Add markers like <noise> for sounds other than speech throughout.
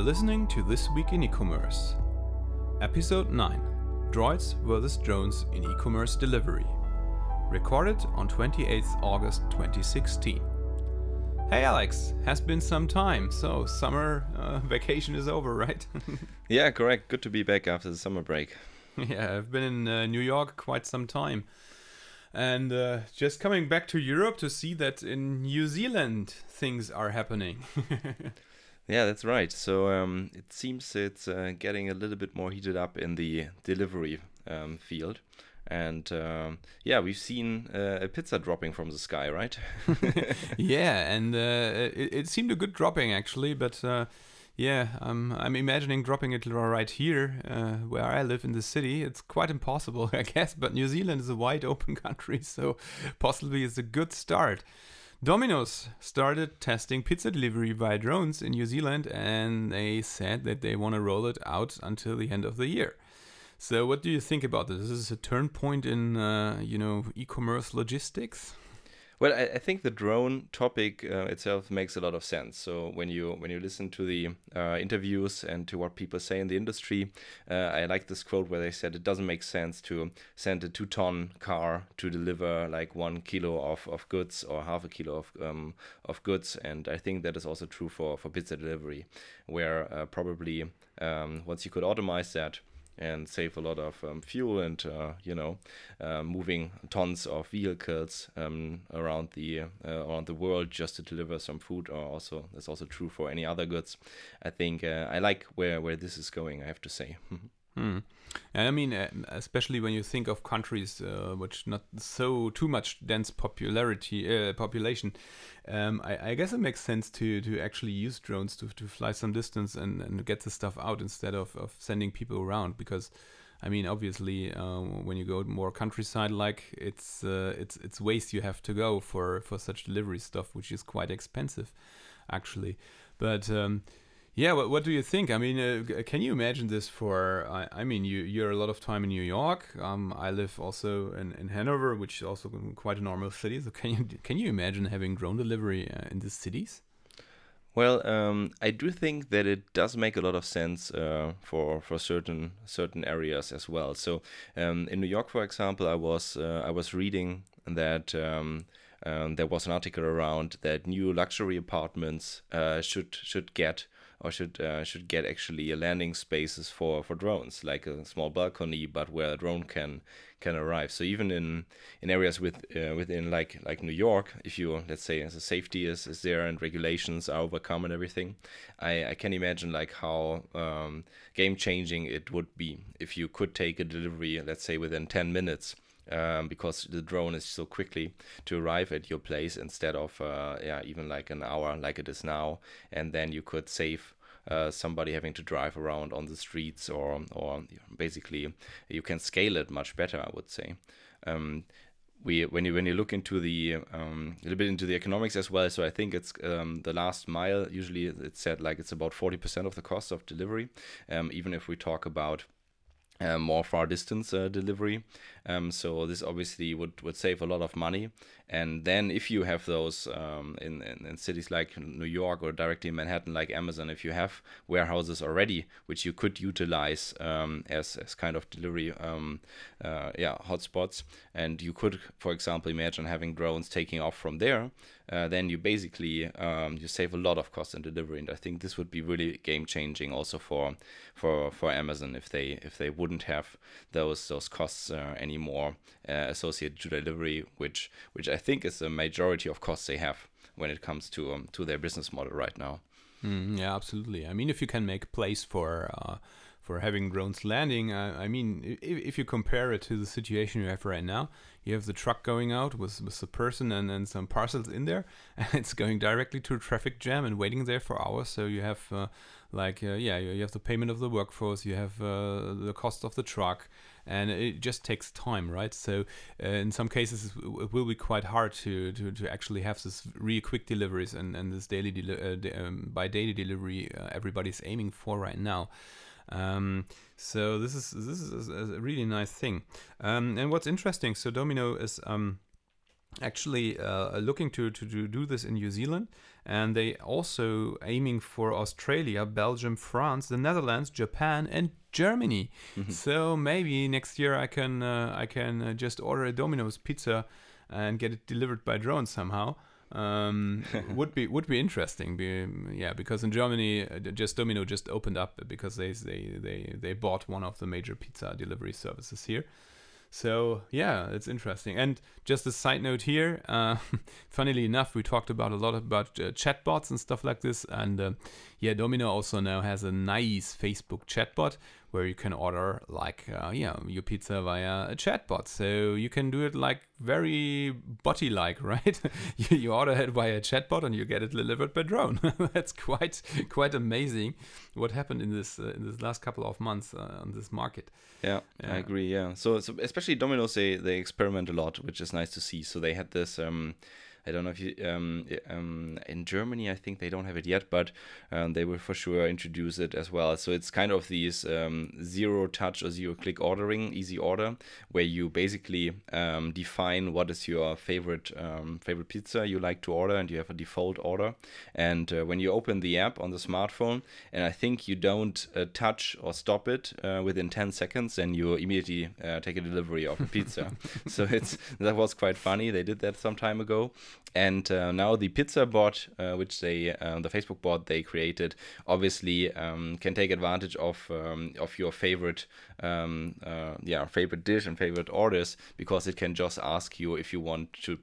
listening to This Week in E-Commerce. Episode 9 Droids vs. Drones in E-Commerce Delivery. Recorded on 28th August 2016. Hey Alex, has been some time, so summer uh, vacation is over, right? <laughs> yeah, correct. Good to be back after the summer break. Yeah, I've been in uh, New York quite some time. And uh, just coming back to Europe to see that in New Zealand things are happening. <laughs> yeah, that's right. So um, it seems it's uh, getting a little bit more heated up in the delivery um, field. And um, yeah, we've seen uh, a pizza dropping from the sky, right? <laughs> <laughs> yeah, and uh, it, it, seemed a good dropping actually, but uh, yeah, um, I'm imagining dropping it right here, uh, where I live in the city. It's quite impossible, <laughs> I guess, but New Zealand is a wide open country, so possibly it's a good start. Domino's started testing pizza delivery via drones in New Zealand, and they said that they want to roll it out until the end of the year. So, what do you think about this? Is this a turn point in, uh, you know, e-commerce logistics? Well, I, I think the drone topic uh, itself makes a lot of sense. So when you when you listen to the uh, interviews and to what people say in the industry, uh, I like this quote where they said it doesn't make sense to send a two-ton car to deliver like one kilo of, of goods or half a kilo of um, of goods, and I think that is also true for for pizza delivery, where uh, probably um, once you could automate that and save a lot of um, fuel and uh, you know uh, moving tons of vehicles um, around the uh, around the world just to deliver some food or also that's also true for any other goods. I think uh, i like where where this is going i have to say <laughs> Hmm. And I mean, uh, especially when you think of countries uh, which not so too much dense popularity uh, population, um, I, I, guess it makes sense to to actually use drones to, to fly some distance and, and get the stuff out instead of, of sending people around because. I mean, obviously, uh, when you go more countryside, like it's uh, it's it's ways you have to go for for such delivery stuff, which is quite expensive, actually. But um, yeah, what, what do you think? I mean, uh, can you imagine this for? I, I, mean, you you're a lot of time in New York. Um, I live also in, in Hanover, which is also quite a normal city. So can you can you imagine having drone delivery uh, in the cities? Well, um, I do think that it does make a lot of sense uh, for for certain certain areas as well. So um, in New York, for example, I was uh, I was reading that. Um, um there was an article around that new luxury apartments uh, should should get or should uh, should get actually a landing spaces for for drones, like a small balcony, but where a drone can can arrive. So even in in areas with uh, within like like New York, if you let's say as a safety is, is there and regulations are overcome and everything, I, I can imagine like how um, game changing it would be if you could take a delivery, let's say within ten minutes um, because the drone is so quickly to arrive at your place instead of uh, yeah even like an hour like it is now, and then you could save. Uh, somebody having to drive around on the streets, or or basically you can scale it much better, I would say. Um, we when you when you look into the um, a little bit into the economics as well. So I think it's um, the last mile. Usually it's said like it's about forty percent of the cost of delivery. Um, even if we talk about uh, more far distance uh, delivery. Um, so this obviously would, would save a lot of money. And then if you have those um, in, in, in, cities like New York or directly in Manhattan, like Amazon, if you have warehouses already, which you could utilize um, as, as kind of delivery um, uh, yeah, hotspots, and you could, for example, imagine having drones taking off from there, uh, then you basically um, you save a lot of cost in delivery. And I think this would be really game changing also for for for Amazon if they if they wouldn't have those those costs uh, anymore uh, associated to delivery, which which I think is the majority of costs they have when it comes to um, to their business model right now. Mm, yeah, absolutely. I mean, if you can make place for uh, for having drones landing, uh, I mean, if, if you compare it to the situation you have right now, you have the truck going out with, with the person and then some parcels in there, <laughs> and it's going directly to a traffic jam and waiting there for hours. So you have uh, like uh, yeah, you have the payment of the workforce, you have uh, the cost of the truck, and it just takes time, right? So uh, in some cases, it will be quite hard to to, to actually have this really quick deliveries and and this daily deli- uh, um, by daily delivery uh, everybody's aiming for right now. Um, so this is this is a really nice thing. Um, and what's interesting, so Domino is um, actually uh, looking to, to, to do this in New Zealand, and they also aiming for Australia, Belgium, France, the Netherlands, Japan, and Germany. So maybe next year I can uh, I can uh, just order a Domino's pizza and get it delivered by drone somehow. Um, <laughs> would be would be interesting. Be, yeah, because in Germany, uh, just Domino just opened up because they they they they bought one of the major pizza delivery services here. So yeah, it's interesting. And just a side note here, uh, <laughs> funnily enough, we talked about a lot about uh, chatbots and stuff like this. And uh, yeah, Domino also now has a nice Facebook chatbot where you can order like uh, yeah your pizza via a chatbot. So you can do it like very botty like, <laughs> right? you, you order it via a chatbot and you get it delivered by drone. <laughs> That's quite quite amazing what happened in this uh, in this last couple of months uh, on this market. Yeah. I agree. Yeah, so, so especially Domino's, they they experiment a lot, which is nice to see. So they had this. Um, I don't know if you um, um, in Germany, I think they don't have it yet, but um, they will for sure introduce it as well. So it's kind of these um, zero touch or zero click ordering, easy order, where you basically um, define what is your favorite um, favorite pizza you like to order, and you have a default order. And uh, when you open the app on the smartphone, and I think you don't uh, touch or stop it uh, within 10 seconds, then you immediately uh, take a delivery of a pizza. <laughs> so it's that was quite funny. They did that some time ago, and uh, now the pizza bot, uh, which they uh, the Facebook bot they created, obviously um, can take advantage of um, of your favorite um, uh, yeah favorite dish and favorite orders because it can just ask you if you want to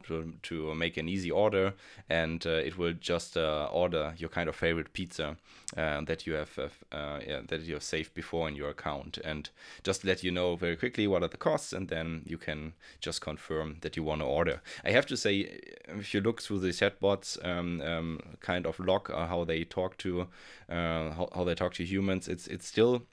to, make an easy order, and uh, it will just uh, order your kind of favorite pizza uh, that you have uh, uh, yeah, that you have saved before in your account, and just let you know very quickly what are the costs, and then you can just confirm that you want to order. I have to say, if you look through the chatbots um, um, kind of log how they talk to how, how they talk to humans, it's it's still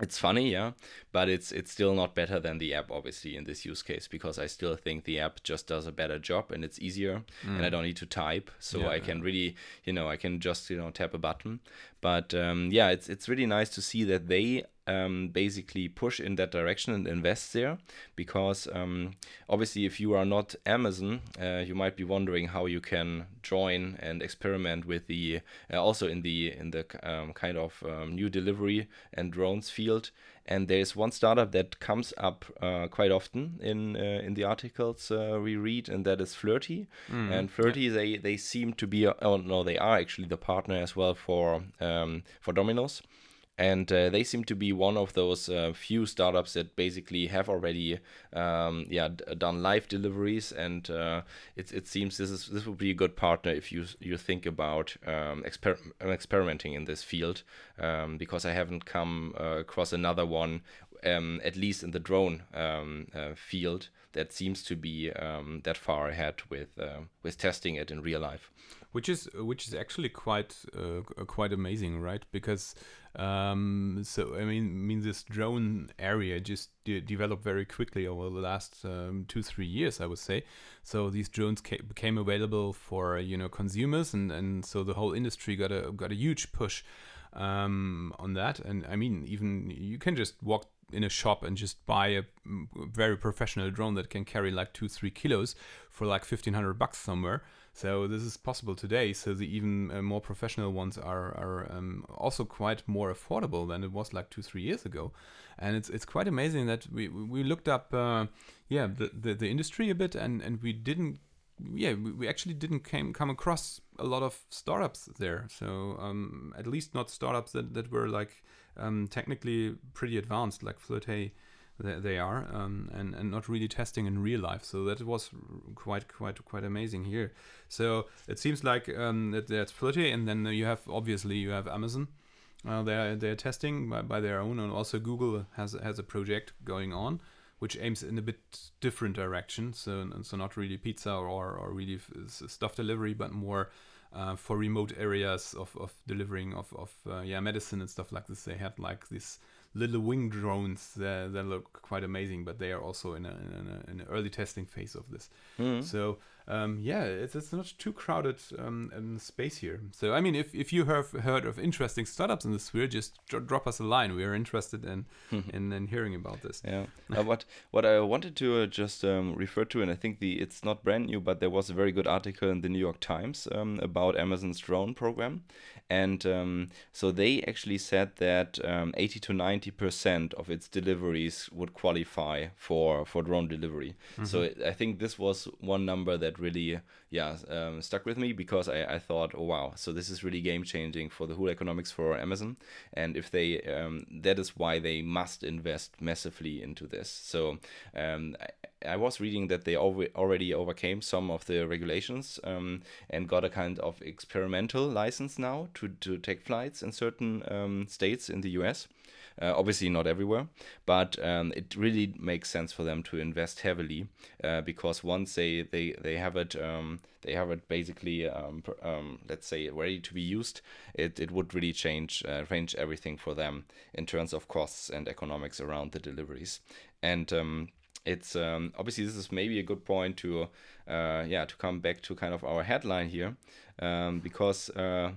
it's funny yeah but it's it's still not better than the app obviously in this use case because i still think the app just does a better job and it's easier and i mm. don't need to type so Yeah, i can really you know i can just you know tap a button but um, yeah it's it's really nice to see that they um, basically push in that direction and invest there because um, obviously if you are not amazon uh, you might be wondering how you can join and experiment with the uh, also in the in the um, kind of um, new delivery and drones field and there's one startup that comes up uh, quite often in uh, in the articles uh, we read and that is Flirtey. And Flirtey they they seem to be oh no they are actually the partner as well for um, for domino's and uh, they seem to be one of those uh, few startups that basically have already um, yeah d- done live deliveries and uh, it, it seems this is this would be a good partner if you you think about um, exper- experimenting in this field um, because I haven't come uh, across another one um, at least in the drone um, uh, field that seems to be um, that far ahead with uh, with testing it in real life. Which is which is actually quite uh, quite amazing, right? Because um, so I mean, I mean this drone area just de- developed very quickly over the last um, two three years, I would say. So these drones ca- became available for you know consumers, and and so the whole industry got a got a huge push um, on that. And I mean, even you can just walk in a shop and just buy a very professional drone that can carry like two, three kilos for like fifteen hundred bucks somewhere. So this is possible today. So the even uh, more professional ones are are um, also quite more affordable than it was like two, three years ago. And it's it's quite amazing that we we looked up, uh, yeah, the, the the industry a bit, and and we didn't yeah, we, we actually didn't came come across a lot of startups there. So um, at least not startups that, that were like um, technically pretty advanced, like Flirtey they, are, um, and and not really testing in real life. So that was quite quite quite amazing here. So it seems like um, that there's Flirtey, and then you have obviously you have Amazon. Uh, they're they're testing by, by their own, and also Google has has a project going on which aims in a bit different direction. So, so not really pizza or, or really stuff delivery, but more uh, for remote areas of, of delivering of, of uh, yeah medicine and stuff like this. They had like these little wing drones that, that look quite amazing, but they are also in a, in, a, in an early testing phase of this. So um, yeah, it's, it's not too crowded um, in space here. So, I mean, if, if you have heard of interesting startups in the sphere, just dr- drop us a line. We are interested in in, in hearing about this. Yeah. uh, what what I wanted to uh, just um, refer to, and I think the it's not brand new, but there was a very good article in the New York Times um, about Amazon's drone program, and um, so they actually said that um, 80 to 90 percent of its deliveries would qualify for for drone delivery. So it, I think this was one number that really yeah um, stuck with me because I, I thought oh wow so this is really game changing for the whole economics for Amazon. And if they um, that is why they must invest massively into this. So um, I, I was reading that they alre- already overcame some of the regulations um, and got a kind of experimental license now to, to take flights in certain um, states in the US uh, obviously, not everywhere, but um, it really makes sense for them to invest heavily uh, because once they they, they have it um, they have it basically um, um, let's say ready to be used, it, it would really change uh, change everything for them in terms of costs and economics around the deliveries and. It's um, obviously this is maybe a good point to uh, yeah to come back to kind of our headline here um, because uh,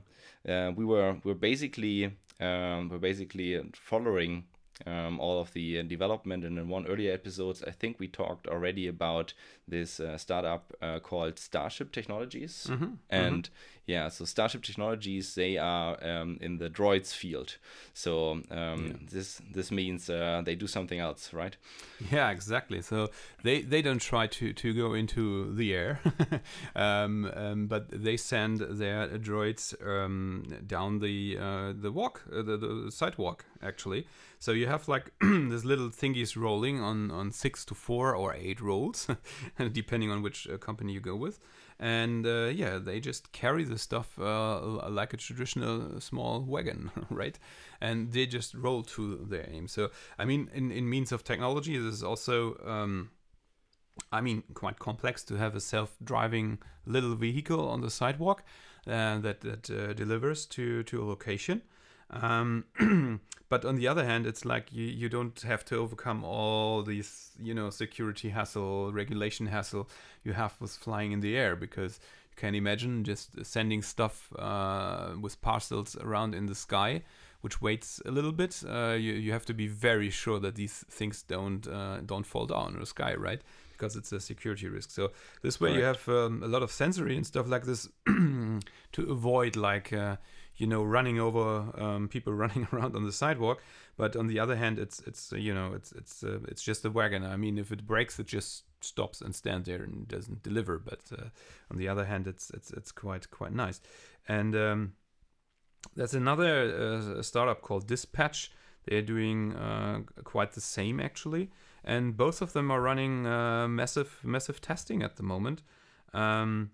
uh, we were we're basically um, we're basically following um, all of the uh, development. And in one earlier episodes, I think we talked already about this uh, startup uh, called Starship Technologies. And yeah, so Starship Technologies they are um, in the droids field. So um, this this means uh, they do something else, right? Yeah, exactly. So they they don't try to to go into the air, <laughs> um, um, but they send their droids um, down the uh, the walk, uh, the, the sidewalk actually. So you have like <clears throat> this little thingies rolling on on six to four or eight rolls, <laughs> <laughs> depending on which uh, company you go with. And uh, yeah, they just carry the stuff uh, like a traditional small wagon, <laughs> right? And they just roll to their aim. So I mean, in in means of technology, this is also. Um, I mean, quite complex to have a self-driving little vehicle on the sidewalk uh, that that uh, delivers to to a location. Um, <clears throat> but on the other hand, it's like you, you don't have to overcome all these you know security hassle, regulation hassle you have with flying in the air because you can imagine just sending stuff uh, with parcels around in the sky which weights a little bit. Uh, you, you have to be very sure that these things don't uh, don't fall down in the sky, right? Because it's a security risk. So this way you have um, a lot of sensory and stuff like this <clears throat> to avoid like uh, you know running over um, people <laughs> running around on the sidewalk. But on the other hand, it's it's uh, you know it's it's uh, it's just a wagon. I mean, if it breaks, it just stops and stands there and doesn't deliver. But uh, on the other hand, it's it's it's quite quite nice. And um, there's another uh, startup called Dispatch. They're doing uh, quite the same actually, and both of them are running uh, massive massive testing at the moment um,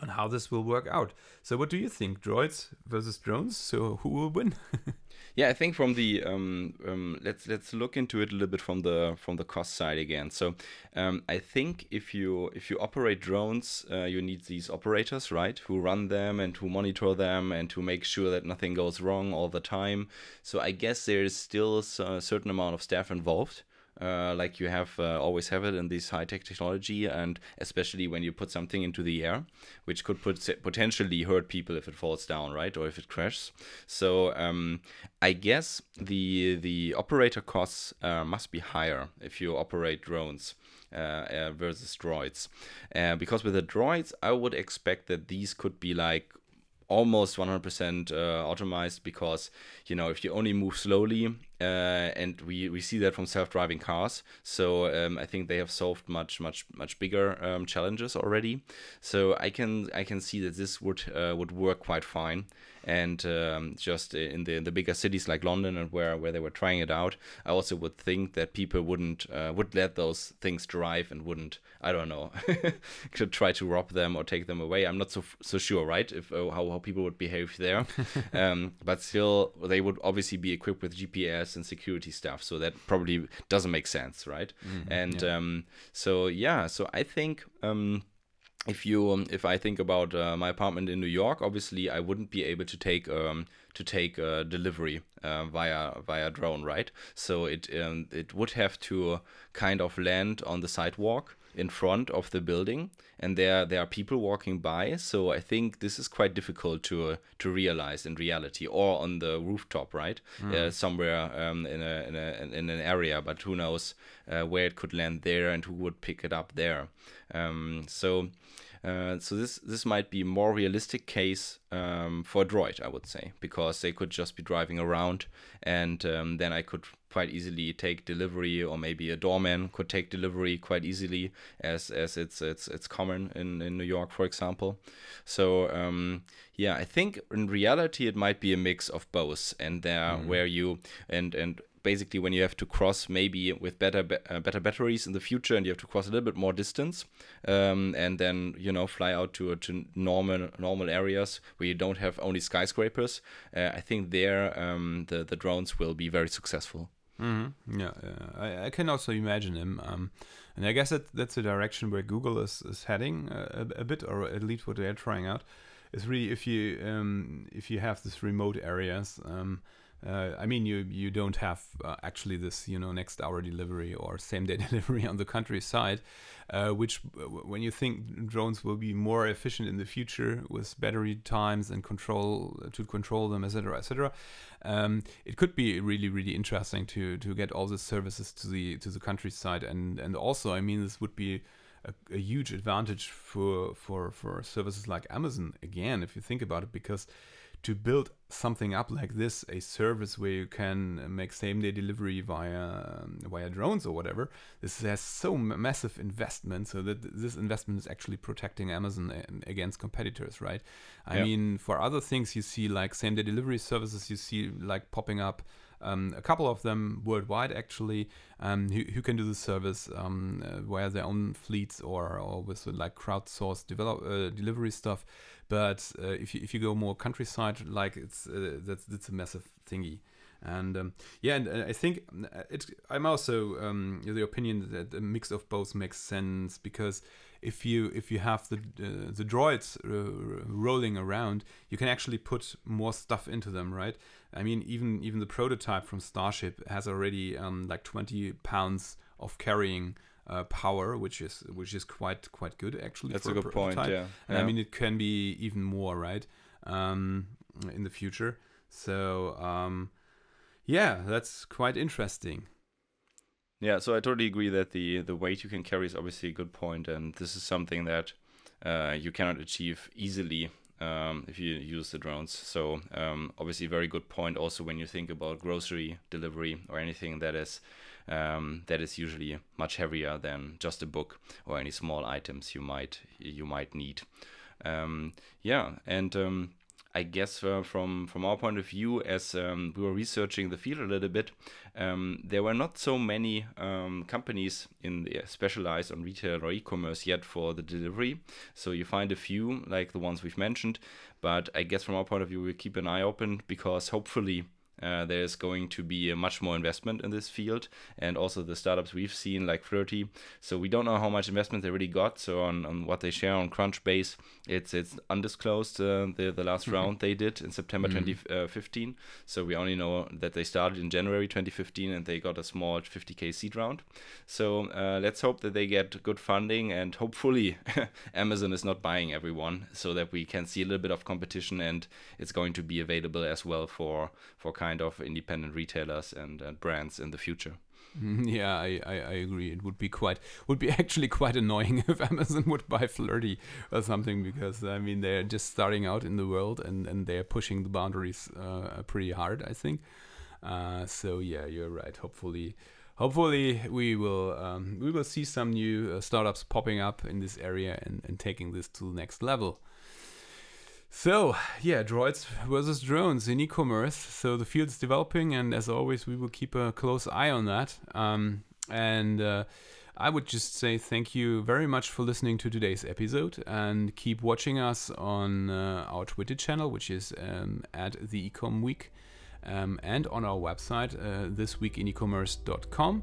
on how this will work out. So, what do you think, droids versus drones? So, who will win? <laughs> Yeah, I think from the um, um, let's let's look into it a little bit from the from the cost side again. So um, I think if you if you operate drones, uh, you need these operators, right, who run them and who monitor them and to make sure that nothing goes wrong all the time. So I guess there is still a certain amount of staff involved. Uh, like you have uh, always have it in this high tech technology, and especially when you put something into the air, which could put, potentially hurt people if it falls down, right, or if it crashes. So um, I guess the the operator costs uh, must be higher if you operate drones. Uh, uh, versus droids, uh, because with the droids, I would expect that these could be like almost 100% uh, automized because you know if you only move slowly uh, and we, we see that from self-driving cars so um, i think they have solved much much much bigger um, challenges already so i can i can see that this would uh, would work quite fine and um, just in the the bigger cities like London and where where they were trying it out, I also would think that people wouldn't uh, would let those things drive and wouldn't I don't know <laughs> could try to rob them or take them away. I'm not so so sure, right? If uh, how how people would behave there, <laughs> um, but still they would obviously be equipped with GPS and security stuff, so that probably doesn't make sense, right? and um, so yeah, so I think. Um, if you um, if I think about uh, my apartment in New York, obviously I wouldn't be able to take um, to take a delivery uh, via via drone, right? So it um, it would have to kind of land on the sidewalk in front of the building, and there there are people walking by. So I think this is quite difficult to uh, to realize in reality, or on the rooftop, right, uh, somewhere um, in a in a in an area. But who knows uh, where it could land there, and who would pick it up there. Um, so. Uh, so this this might be a more realistic case um, for Droid, I would say, because they could just be driving around, and um, then I could quite easily take delivery, or maybe a doorman could take delivery quite easily, as as it's it's it's common in in New York, for example. So um, yeah, I think in reality it might be a mix of both, and there where you and and basically when you have to cross maybe with better uh, better batteries in the future and you have to cross a little bit more distance um, and then you know fly out to to normal normal areas where you don't have only skyscrapers uh, i think there um, the the drones will be very successful Mm-hmm. Yeah, yeah. I, I can also imagine him. Um, and I guess that that's the direction where Google is, is heading uh, a, a bit, or at least what they're trying out. Is really if you um, if you have these remote areas. Um, uh, I mean, you you don't have uh, actually this you know next hour delivery or same day <laughs> delivery on the countryside, uh, which uh, when you think drones will be more efficient in the future with battery times and control to control them, etc., etc. Um, it could be really really interesting to to get all the services to the to the countryside and and also I mean this would be a, a huge advantage for for for services like Amazon again if you think about it because to build something up like this, a service where you can make same day delivery via um, via drones or whatever, this has so m- massive investment. So that this investment is actually protecting Amazon a- against competitors, right? I Yeah. mean, for other things you see like same day delivery services, you see like popping up. Um, a couple of them worldwide actually um, who, who can do the service um, uh, via their own fleets or, or with like crowdsourced develop, uh, delivery stuff but uh, if you if you go more countryside, like it's uh, that's that's a massive thingy. And um, yeah, and uh, I think uh, it. I'm also um, of the opinion that a mix of both makes sense because if you if you have the uh, the droids uh, rolling around, you can actually put more stuff into them, right? I mean, even even the prototype from Starship has already um, like 20 pounds of carrying uh, power, which is which is quite quite good actually. that's for a good point yeah, And yeah. I mean, it can be even more, right? Um, in the future. So, um, yeah, that's quite interesting. Yeah, so I totally agree that the the weight you can carry is obviously a good point, and this is something that uh, you cannot achieve easily um, if you use the drones. So um, obviously, very good point. Also, when you think about grocery delivery or anything that is um, that is usually much heavier than just a book or any small items you might you might need. Um, yeah, and um, I guess uh, from from our point of view, as um, we were researching the field a little bit, um, there were not so many um, companies in the, specialized on retail or e-commerce yet for the delivery. So you find a few like the ones we've mentioned, but I guess from our point of view, we keep an eye open because hopefully. Uh, there's going to be a much more investment in this field, and also the startups we've seen, like Flirtey. So we don't know how much investment they really got. So on, on what they share on Crunchbase, it's it's undisclosed. Uh, the the last round they did in September 2015. So we only know that they started in January 2015 and they got a small 50k seed round. So uh, let's hope that they get good funding and hopefully <laughs> Amazon is not buying everyone, so that we can see a little bit of competition and it's going to be available as well for for kind of independent retailers and, and brands in the future. <laughs> Yeah, I, I, I agree. It would be quite would be <laughs> actually quite annoying <laughs> if Amazon would buy Flirtey or something because I mean they're just starting out in the world and, and they're pushing the boundaries uh, pretty hard. I think. Uh, so yeah, you're right. Hopefully, hopefully we will um, we will see some new uh, startups popping up in this area and, and taking this to the next level. So, yeah, droids versus drones in e-commerce. So the field is developing, and as always, we will keep a close eye on that. Um, and uh, I would just say thank you very much for listening to today's episode, and keep watching us on uh, our Twitter channel, which is um, at the Ecom Week, um, and on our website, uh, thisweekinecommerce.com.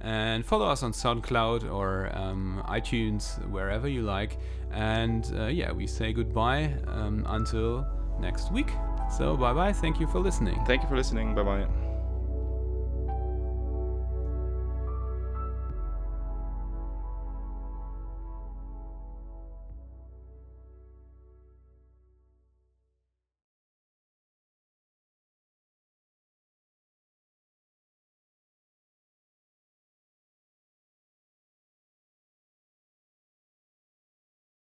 And follow us on SoundCloud or um, iTunes, wherever you like. And uh, yeah, we say goodbye um, until next week. So bye bye. Thank you for listening. Thank you for listening. Bye bye.